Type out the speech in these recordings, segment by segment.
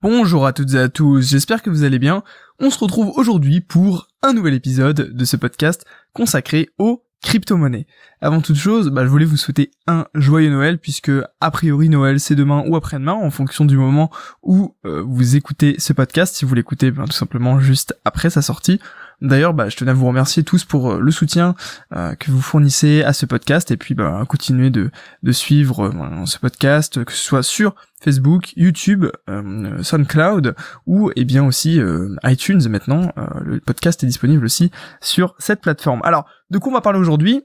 Bonjour à toutes et à tous, j'espère que vous allez bien. On se retrouve aujourd'hui pour un nouvel épisode de ce podcast consacré aux crypto-monnaies. Avant toute chose, bah, je voulais vous souhaiter un joyeux Noël puisque a priori Noël c'est demain ou après-demain en fonction du moment où euh, vous écoutez ce podcast. Si vous l'écoutez ben, tout simplement juste après sa sortie. D'ailleurs, bah, je tenais à vous remercier tous pour euh, le soutien euh, que vous fournissez à ce podcast et puis bah, continuer de, de suivre ce podcast, que ce soit sur Facebook, YouTube, SoundCloud ou eh bien aussi iTunes maintenant. le podcast est disponible aussi sur cette plateforme. Alors, de quoi on va parler aujourd'hui?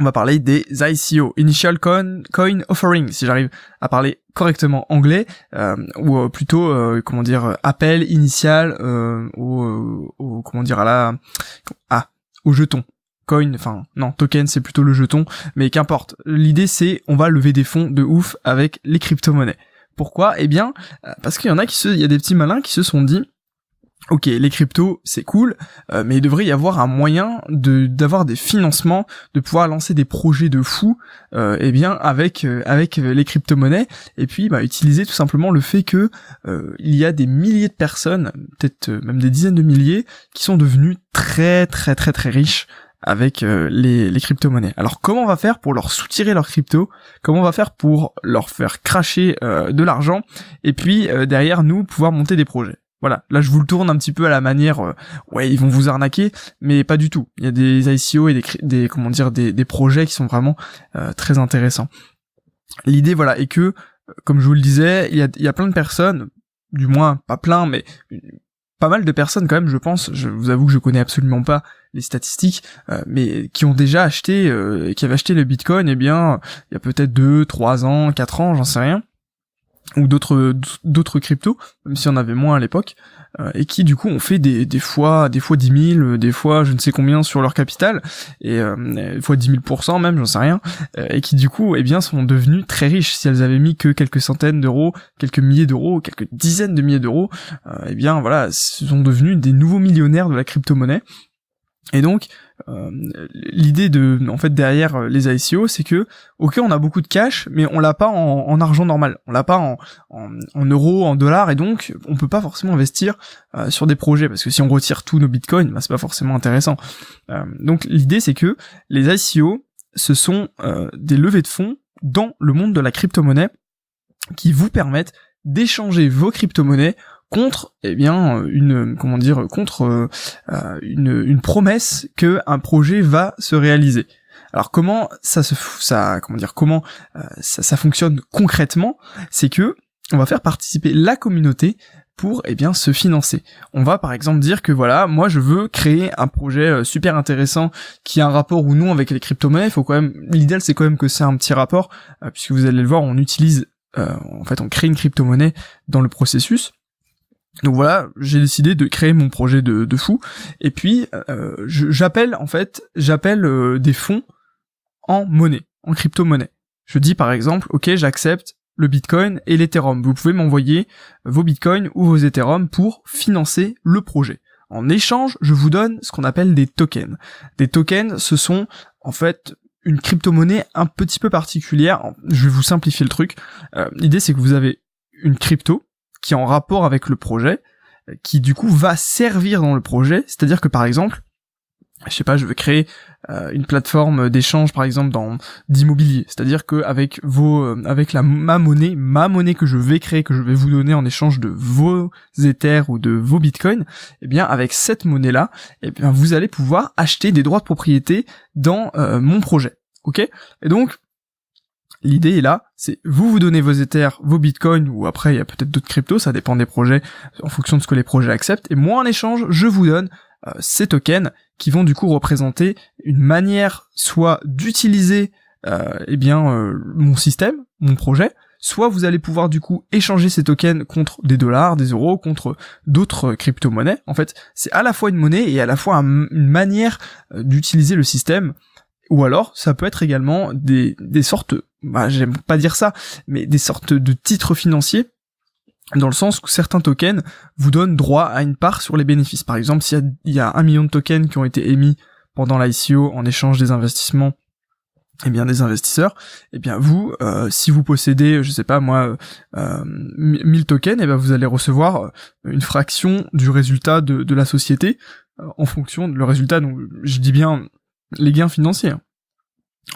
On va parler des ICO, Initial Coin, Coin Offering, si j'arrive à parler correctement anglais, euh, ou euh, plutôt, euh, comment dire, appel initial au, comment dire, à la, ah, au jeton. Coin, enfin non, token c'est plutôt le jeton, mais qu'importe. L'idée c'est on va lever des fonds de ouf avec les crypto-monnaies. Pourquoi? Eh bien, parce qu'il y en a qui se, il y a des petits malins qui se sont dit, ok, les cryptos, c'est cool, euh, mais il devrait y avoir un moyen de d'avoir des financements, de pouvoir lancer des projets de fou, euh, eh bien avec euh, avec les crypto-monnaies, et puis bah, utiliser tout simplement le fait que il y a des milliers de personnes, peut-être même des dizaines de milliers, qui sont devenus très très très très riches avec les, les crypto-monnaies. Alors comment on va faire pour leur soutirer leurs crypto Comment on va faire pour leur faire cracher de l'argent? Et puis derrière nous pouvoir monter des projets voilà, là je vous le tourne un petit peu à la manière, euh, ouais, ils vont vous arnaquer, mais pas du tout. Il y a des ICO et des, des comment dire, des, projets qui sont vraiment euh, très intéressants. L'idée, voilà, est que, euh, comme je vous le disais, il y a, y a plein de personnes, du moins pas plein, mais pas mal de personnes quand même, je pense. Je vous avoue que je connais absolument pas les statistiques, mais qui ont déjà acheté, qui avaient acheté le Bitcoin, eh bien, il y a peut-être deux, trois ans, quatre ans, j'en sais rien ou d'autres d'autres cryptos, même si on avait moins à l'époque, euh, et qui du coup ont fait des, des fois des fois 10 000, des fois je ne sais combien sur leur capital, et euh, fois 10 000% même, j'en sais rien, euh, et qui du coup eh bien sont devenus très riches. Si elles avaient mis que quelques centaines d'euros, quelques milliers d'euros, quelques dizaines de milliers d'euros, eh bien voilà, sont devenus des nouveaux millionnaires de la crypto-monnaie. Et donc, euh, l'idée de, en fait, derrière euh, les ICO, c'est que, ok, on a beaucoup de cash, mais on l'a pas en, argent normal, on l'a pas en, en, euros, en dollars, et donc on peut pas forcément investir euh, sur des projets, parce que si on retire tous nos bitcoins, bah, c'est pas forcément intéressant. donc l'idée, c'est que les ICO, ce sont des levées de fonds dans le monde de la crypto-monnaie qui vous permettent d'échanger vos crypto-monnaies contre eh bien une comment dire contre euh, euh, une, une promesse que un projet va se réaliser. Alors comment ça se ça comment dire comment euh, ça, ça, fonctionne concrètement, c'est que on va faire participer la communauté pour eh bien se financer. On va par exemple dire que voilà, moi je veux créer un projet super intéressant qui a un rapport ou non avec les crypto-monnaies, faut quand même l'idéal c'est quand même que c'est un petit rapport puisque vous allez le voir, on utilise en fait on crée une crypto-monnaie dans le processus donc voilà, j'ai décidé de créer mon projet de, de fou. Et puis euh, j'appelle en fait, j'appelle euh, des fonds en monnaie, en crypto-monnaie. Je dis par exemple, ok, j'accepte le Bitcoin et l'Ethereum. Vous pouvez m'envoyer vos Bitcoins ou vos Ethereum pour financer le projet. En échange, je vous donne ce qu'on appelle des tokens. Des tokens, ce sont en fait une crypto-monnaie un petit peu particulière. Je vais vous simplifier le truc. Euh, l'idée c'est que vous avez une crypto qui est en rapport avec le projet, qui du coup va servir dans le projet. C'est-à-dire que par exemple, je sais pas, je veux créer euh, une plateforme d'échange par exemple dans d'immobilier. C'est-à-dire que avec vos, euh, avec la ma monnaie, ma monnaie que je vais créer, que je vais vous donner en échange de vos Ethers ou de vos Bitcoins, eh bien avec cette monnaie-là, eh bien vous allez pouvoir acheter des droits de propriété dans euh, mon projet. Ok? Et donc L'idée est là, c'est vous vous donnez vos Ethers, vos Bitcoins, ou après il y a peut-être d'autres cryptos, ça dépend des projets, en fonction de ce que les projets acceptent, et moi en échange, je vous donne euh, ces tokens qui vont du coup représenter une manière soit d'utiliser euh, eh bien euh, mon système, mon projet, soit vous allez pouvoir du coup échanger ces tokens contre des dollars, des euros, contre d'autres crypto-monnaies. En fait, c'est à la fois une monnaie et à la fois une manière d'utiliser le système ou alors, ça peut être également des, des sortes, bah, j'aime pas dire ça, mais des sortes de titres financiers, dans le sens où certains tokens vous donnent droit à une part sur les bénéfices. Par exemple, s'il y, y a, un million de tokens qui ont été émis pendant l'ICO en échange des investissements eh bien des investisseurs, eh bien vous, euh, si vous possédez, je sais pas moi, euh, 1000 tokens, eh bien vous allez recevoir une fraction du résultat de, de la société en fonction de le résultat. Donc je dis bien les gains financiers. Hein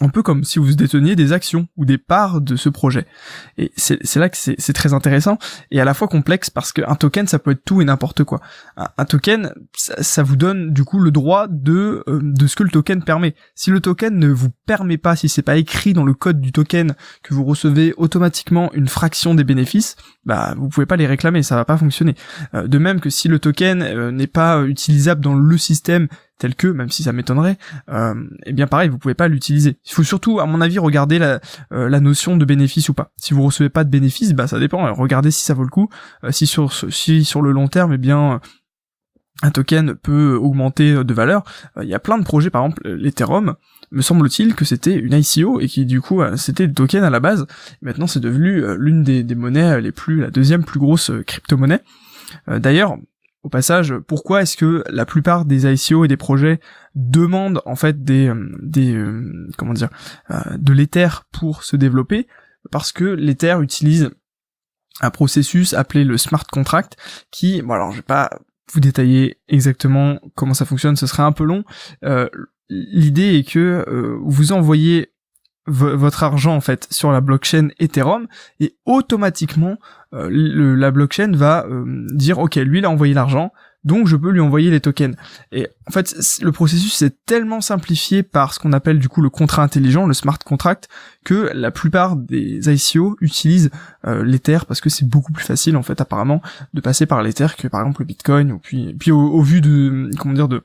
un peu comme si vous déteniez des actions ou des parts de ce projet. Et c'est là que c'est très intéressant et à la fois complexe parce qu'un token ça peut être tout et n'importe quoi. Un, token ça, vous donne du coup le droit de euh, de ce que le token permet. Si le token ne vous permet pas, si c'est pas écrit dans le code du token que vous recevez automatiquement une fraction des bénéfices, bah vous pouvez pas les réclamer, ça va pas fonctionner. Euh, de même que si le token euh, n'est pas utilisable dans le système tel que, même si ça m'étonnerait, euh, eh bien pareil, vous pouvez pas l'utiliser. Il faut surtout, à mon avis, regarder la, euh, la notion de bénéfice ou pas. Si vous recevez pas de bénéfice, bah ça dépend. Regardez si ça vaut le coup. Euh, si sur si sur le long terme, eh bien un token peut augmenter de valeur. Il y a plein de projets, par exemple l'Ethereum, me semble-t-il que c'était une ICO et qui du coup c'était le token à la base. Maintenant c'est devenu l'une des, des, monnaies les plus, la deuxième plus grosse crypto-monnaie. D'ailleurs, au passage, pourquoi est-ce que la plupart des ICO et des projets demandent en fait des euh, euh, comment dire euh, de l'Ether pour se développer? Parce que l'Ether utilise un processus appelé le smart contract qui bon alors je vais pas vous détailler exactement comment ça fonctionne, ce serait un peu long. L'idée est que vous envoyez votre argent en fait sur la blockchain Ethereum et automatiquement euh, la blockchain va euh, dire ok lui il a envoyé l'argent donc je peux lui envoyer les tokens. Et en fait le processus est tellement simplifié par ce qu'on appelle du coup le contrat intelligent le smart contract que la plupart des ICO utilisent euh, l'Ether parce que c'est beaucoup plus facile en fait apparemment de passer par l'Ether que par exemple le Bitcoin ou puis puis au vu de comment dire de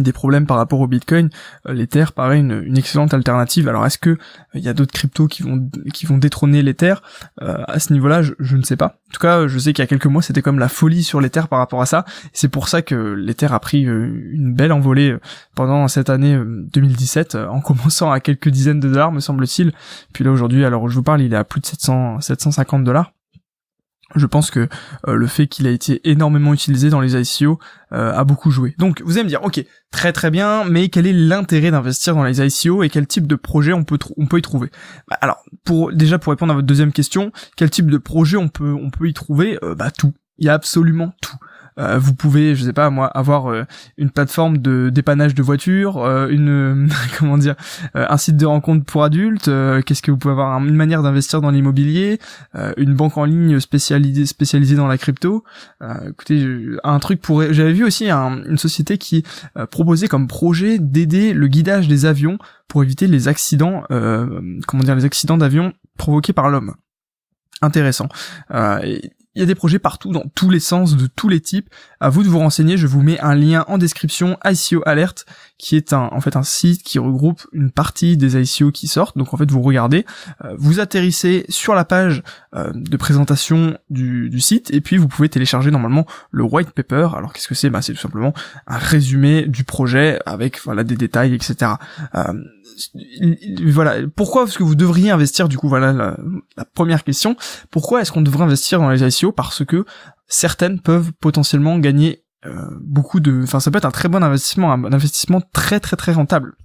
des problèmes par rapport au Bitcoin, euh, l'Ether paraît une, une, excellente alternative. Alors est-ce que il euh, y a d'autres cryptos qui vont qui vont détrôner l'Ether euh, à ce niveau-là je, ne sais pas. En tout cas, je sais qu'il y a quelques mois, c'était comme la folie sur l'Ether par rapport à ça. C'est pour ça que l'Ether a pris une belle envolée pendant cette année 2017, en commençant à quelques dizaines de dollars, me semble-t-il. Puis là aujourd'hui, alors je vous parle, il est à plus de 700 750 dollars je pense que euh, le fait qu'il a été énormément utilisé dans les ICO euh, a beaucoup joué. Donc vous allez me dire, ok, très très bien, mais quel est l'intérêt d'investir dans les ICO et quel type de projet on peut on peut y trouver? Bah, Alors, pour déjà pour répondre à votre deuxième question, quel type de projet on peut on peut y trouver? Euh, Bah tout. Il y a absolument tout. Euh, vous pouvez, je sais pas moi, avoir euh, une plateforme de dépannage de voitures, euh, une comment dire, un site de rencontre pour adultes. Qu'est-ce que vous pouvez avoir une manière d'investir dans l'immobilier, une banque en ligne spécialisée spécialisée dans la crypto. écoutez, un truc pour, j'avais vu aussi une société qui proposait comme projet d'aider le guidage des avions pour éviter les accidents, comment dire, les accidents d'avion provoqués par l'homme intéressant. Euh, il y a des projets partout, dans tous les sens, de tous les types. À vous de vous renseigner, je vous mets un lien en description, ICO Alert, qui est un, en fait un site qui regroupe une partie des ICO qui sortent. Donc en fait, vous regardez, euh, vous atterrissez sur la page euh, de présentation du, site, et puis vous pouvez télécharger normalement le white paper. Alors qu'est-ce que c'est? Bah, C'est tout simplement un résumé du projet avec voilà des détails, etc. voilà, pourquoi est-ce que vous devriez investir du coup Voilà la, la première question. Pourquoi est-ce qu'on devrait investir dans les ICO Parce que certaines peuvent potentiellement gagner euh, beaucoup de, enfin ça peut être un très bon investissement, un investissement très très très rentable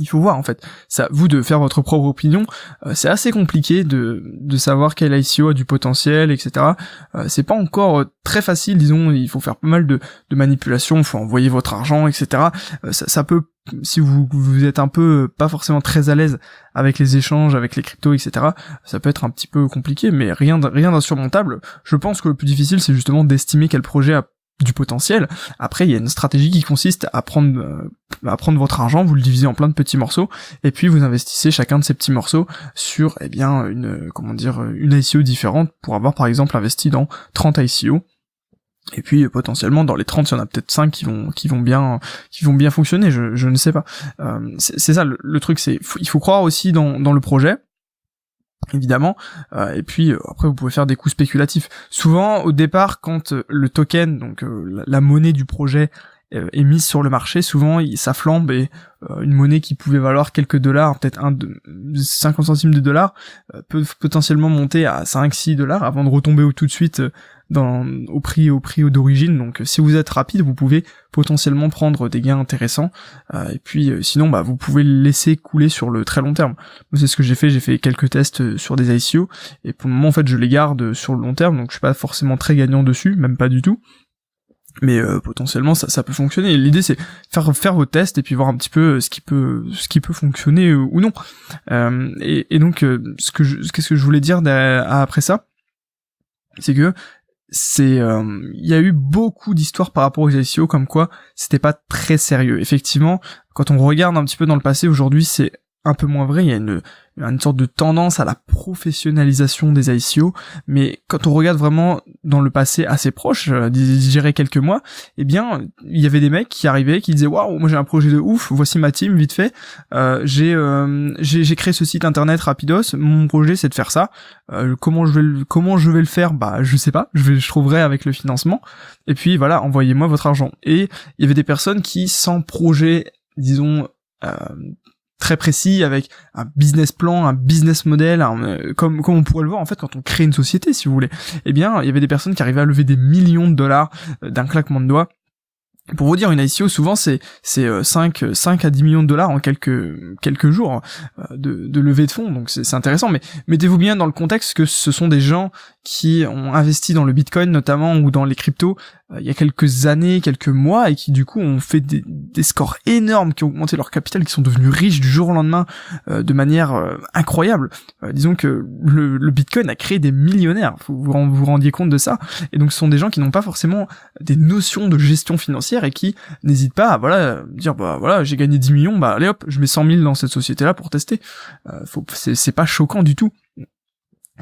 il faut voir en fait. Ça, vous de faire votre propre opinion. Euh, c'est assez compliqué de, de savoir quel ICO a du potentiel, etc. Euh, c'est pas encore euh, très facile, disons. Il faut faire pas mal de, de manipulations. Il faut envoyer votre argent, etc. Ça, ça, peut, si vous, vous êtes un peu pas forcément très à l'aise avec les échanges, avec les cryptos, etc. Ça peut être un petit peu compliqué, mais rien, rien d'insurmontable. Je pense que le plus difficile, c'est justement d'estimer quel projet a du potentiel. Après, il y a une stratégie qui consiste à prendre, euh, à prendre votre argent, vous le divisez en plein de petits morceaux, et puis vous investissez chacun de ces petits morceaux sur, eh bien, une, comment dire, une ICO différente pour avoir, par exemple, investi dans 30 ICO. Et puis potentiellement dans les 30, il y en a peut-être 5 qui vont qui vont bien qui vont bien fonctionner, je, ne sais pas. Euh, c'est ça le, truc, c'est il faut croire aussi dans, dans le projet évidemment. Euh, et puis euh, après vous pouvez faire des coups spéculatifs. Souvent au départ quand euh, le token donc la, monnaie du projet est mise sur le marché souvent ça flambe et une monnaie qui pouvait valoir quelques dollars peut-être un de 50 centimes de dollars peut potentiellement monter à 5 6 dollars avant de retomber tout de suite au prix au prix d'origine. Donc si vous êtes rapide, vous pouvez potentiellement prendre des gains intéressants. et puis sinon, bah vous pouvez le laisser couler sur le très long terme. C'est ce que j'ai fait. J'ai fait quelques tests sur des ICO et pour le moment en fait je les garde sur le long terme. Donc je suis pas forcément très gagnant dessus, même pas du tout mais euh, potentiellement ça, ça peut fonctionner. L'idée c'est faire faire vos tests et puis voir un petit peu ce qui peut ce qui peut fonctionner ou non. Euh, et, et, donc ce que qu'est-ce que je voulais dire après ça, c'est que c'est il y a eu beaucoup d'histoires par rapport aux ICO comme quoi c'était pas très sérieux. Effectivement, quand on regarde un petit peu dans le passé, aujourd'hui c'est un peu moins vrai. Il y a une une sorte de tendance à la professionnalisation des ICO, mais quand on regarde vraiment dans le passé assez proche, euh, dirais quelques mois, eh bien, il y avait des mecs qui arrivaient, qui disaient waouh, moi j'ai un projet de ouf, voici ma team, vite fait, euh, j'ai, euh, j'ai créé ce site internet rapidos, mon projet c'est de faire ça. Euh, comment je vais comment je vais le faire? Bah, je sais pas, je vais je trouverai avec le financement. Et puis voilà, envoyez-moi votre argent. Et il y avait des personnes qui sans projet disons euh, très précis avec un business plan, un business model, euh, comme comme on pourrait le voir en fait quand on crée une société si vous voulez. Eh bien, il y avait des personnes qui arrivaient à lever des millions de dollars euh, d'un claquement de doigts pour vous dire, une ICO, souvent, c'est c'est 5, euh, 5 à 10 millions de dollars en quelques quelques jours de, de levée de fonds, donc c'est intéressant. Mais mettez-vous bien dans le contexte que ce sont des gens qui ont investi dans le Bitcoin notamment ou dans les cryptos il y a quelques années, quelques mois, et qui du coup ont fait des, des, scores énormes, qui ont augmenté leur capital, qui sont devenus riches du jour au lendemain euh, de manière euh, incroyable. disons que le, le, Bitcoin a créé des millionnaires, faut vous vous rendiez compte de ça. Et donc ce sont des gens qui n'ont pas forcément des notions de gestion financière et qui n'hésitent pas à voilà dire bah voilà j'ai gagné 10 millions, bah allez hop je mets 100 000 dans cette société là pour tester. c'est pas choquant du tout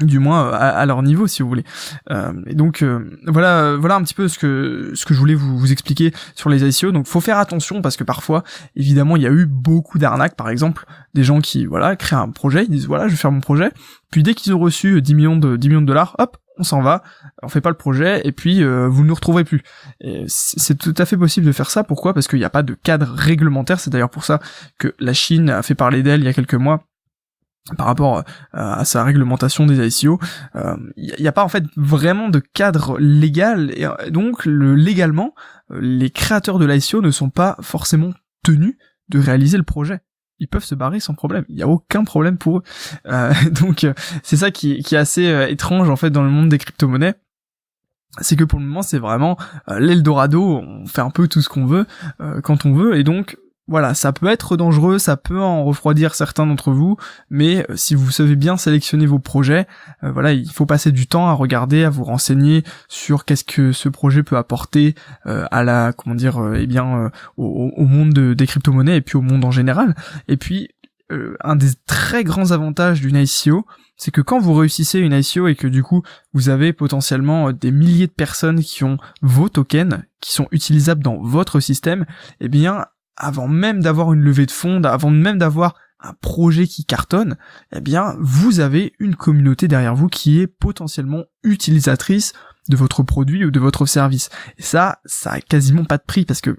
du moins à, leur niveau si vous voulez. Euh, et donc euh, voilà voilà un petit peu ce que ce que je voulais vous, vous expliquer sur les ICO donc faut faire attention parce que parfois évidemment il y a eu beaucoup d'arnaques. Par exemple des gens qui voilà créent un projet ils disent voilà je vais faire mon projet. Puis dès qu'ils ont reçu 10 millions de 10 millions de dollars hop on s'en va, on fait pas le projet et puis euh, vous ne nous retrouverez plus. C'est tout à fait possible de faire ça. Pourquoi? Parce qu'il n'y a pas de cadre réglementaire. C'est d'ailleurs pour ça que la Chine a fait parler d'elle il y a quelques mois par rapport euh, à sa réglementation des ICO, il euh, n'y a, pas en fait vraiment de cadre légal. Et euh, donc le, légalement, les créateurs de l'ICO ne sont pas forcément tenus de réaliser le projet. Ils peuvent se barrer sans problème, il n'y a aucun problème pour eux. donc c'est ça qui, qui, est assez étrange en fait dans le monde des crypto-monnaies. C'est que pour le moment c'est vraiment l'Eldorado, on fait un peu tout ce qu'on veut quand on veut. Et donc voilà, ça peut être dangereux, ça peut en refroidir certains d'entre vous, mais euh, si vous savez bien sélectionner vos projets, euh, voilà, il faut passer du temps à regarder, à vous renseigner sur qu'est-ce que ce projet peut apporter euh, à la, comment dire, eh bien, au, monde des crypto-monnaies et puis au monde en général. Et puis, un des très grands avantages d'une ICO, c'est que quand vous réussissez une ICO et que du coup vous avez potentiellement des milliers de personnes qui ont vos tokens, qui sont utilisables dans votre système, eh bien avant même d'avoir une levée de fonds, avant même d'avoir un projet qui cartonne, eh bien, vous avez une communauté derrière vous qui est potentiellement utilisatrice de votre produit ou de votre service. Et ça, ça a quasiment pas de prix parce que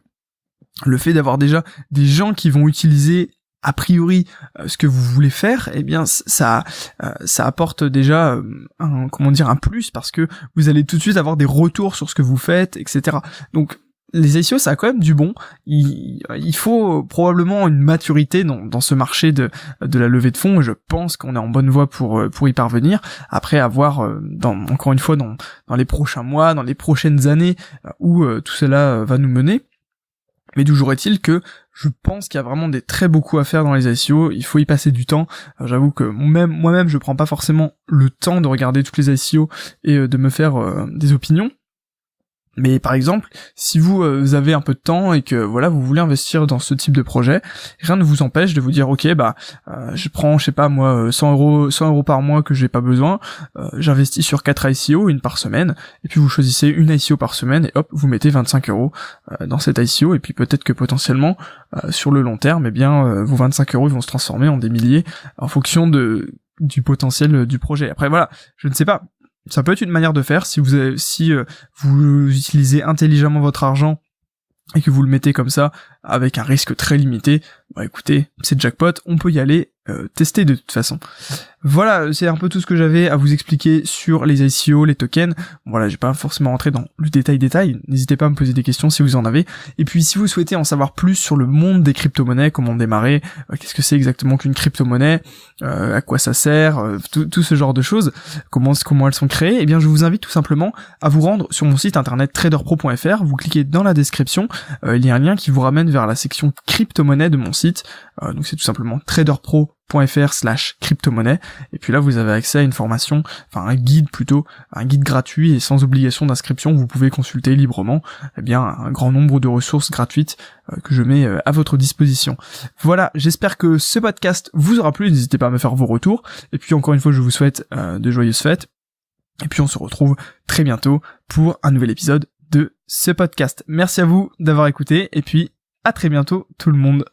le fait d'avoir déjà des gens qui vont utiliser a priori euh, ce que vous voulez faire, eh bien ça euh, ça apporte déjà euh, un comment dire un plus parce que vous allez tout de suite avoir des retours sur ce que vous faites, etc. Donc les ICO ça a quand même du bon. Il, il faut probablement une maturité dans, ce marché de, la levée de fonds. Je pense qu'on est en bonne voie pour pour y parvenir. Après avoir euh, dans encore une fois dans les prochains mois, dans les prochaines années euh, où euh, tout cela va nous mener. Mais toujours est-il que je pense qu'il y a vraiment des très beaucoup à faire dans les ICO, il faut y passer du temps. J'avoue que même moi-même je prends pas forcément le temps de regarder toutes les ICO et de me faire des opinions. Mais par exemple, si vous, euh, avez un peu de temps et que voilà, vous voulez investir dans ce type de projet, rien ne vous empêche de vous dire ok bah euh, je prends je sais pas moi 100 euros 100 euros par mois que j'ai pas besoin, euh, j'investis sur 4 ICO une par semaine et puis vous choisissez une ICO par semaine et hop vous mettez 25 euros dans cette ICO et puis peut-être que potentiellement sur le long terme eh bien vos 25 euros vont se transformer en des milliers en fonction de du potentiel du projet. Après voilà, je ne sais pas, ça peut être une manière de faire si vous avez, si euh, vous utilisez intelligemment votre argent et que vous le mettez comme ça avec un risque très limité, bah écoutez, c'est jackpot, on peut y aller euh, tester de toute façon. Voilà, c'est un peu tout ce que j'avais à vous expliquer sur les ICO, les tokens. Voilà, j'ai pas forcément rentré dans le détail détail. N'hésitez pas à me poser des questions si vous en avez. Et puis si vous souhaitez en savoir plus sur le monde des crypto-monnaies, comment démarrer, euh, qu'est-ce que c'est exactement qu'une crypto-monnaie, euh, à quoi ça sert, euh, tout, ce genre de choses, comment comment elles sont créées, eh bien je vous invite tout simplement à vous rendre sur mon site internet traderpro.fr. Vous cliquez dans la description, il y a un lien qui vous ramène vers la section crypto-monnaie de mon site. donc c'est tout simplement traderpro .fr slash crypto-monnaie et puis là vous avez accès à une formation, enfin un guide plutôt, un guide gratuit et sans obligation d'inscription, vous pouvez consulter librement eh bien un grand nombre de ressources gratuites euh, que je mets euh, à votre disposition. Voilà, j'espère que ce podcast vous aura plu, n'hésitez pas à me faire vos retours et puis encore une fois je vous souhaite euh, de joyeuses fêtes et puis on se retrouve très bientôt pour un nouvel épisode de ce podcast. Merci à vous d'avoir écouté et puis à très bientôt tout le monde.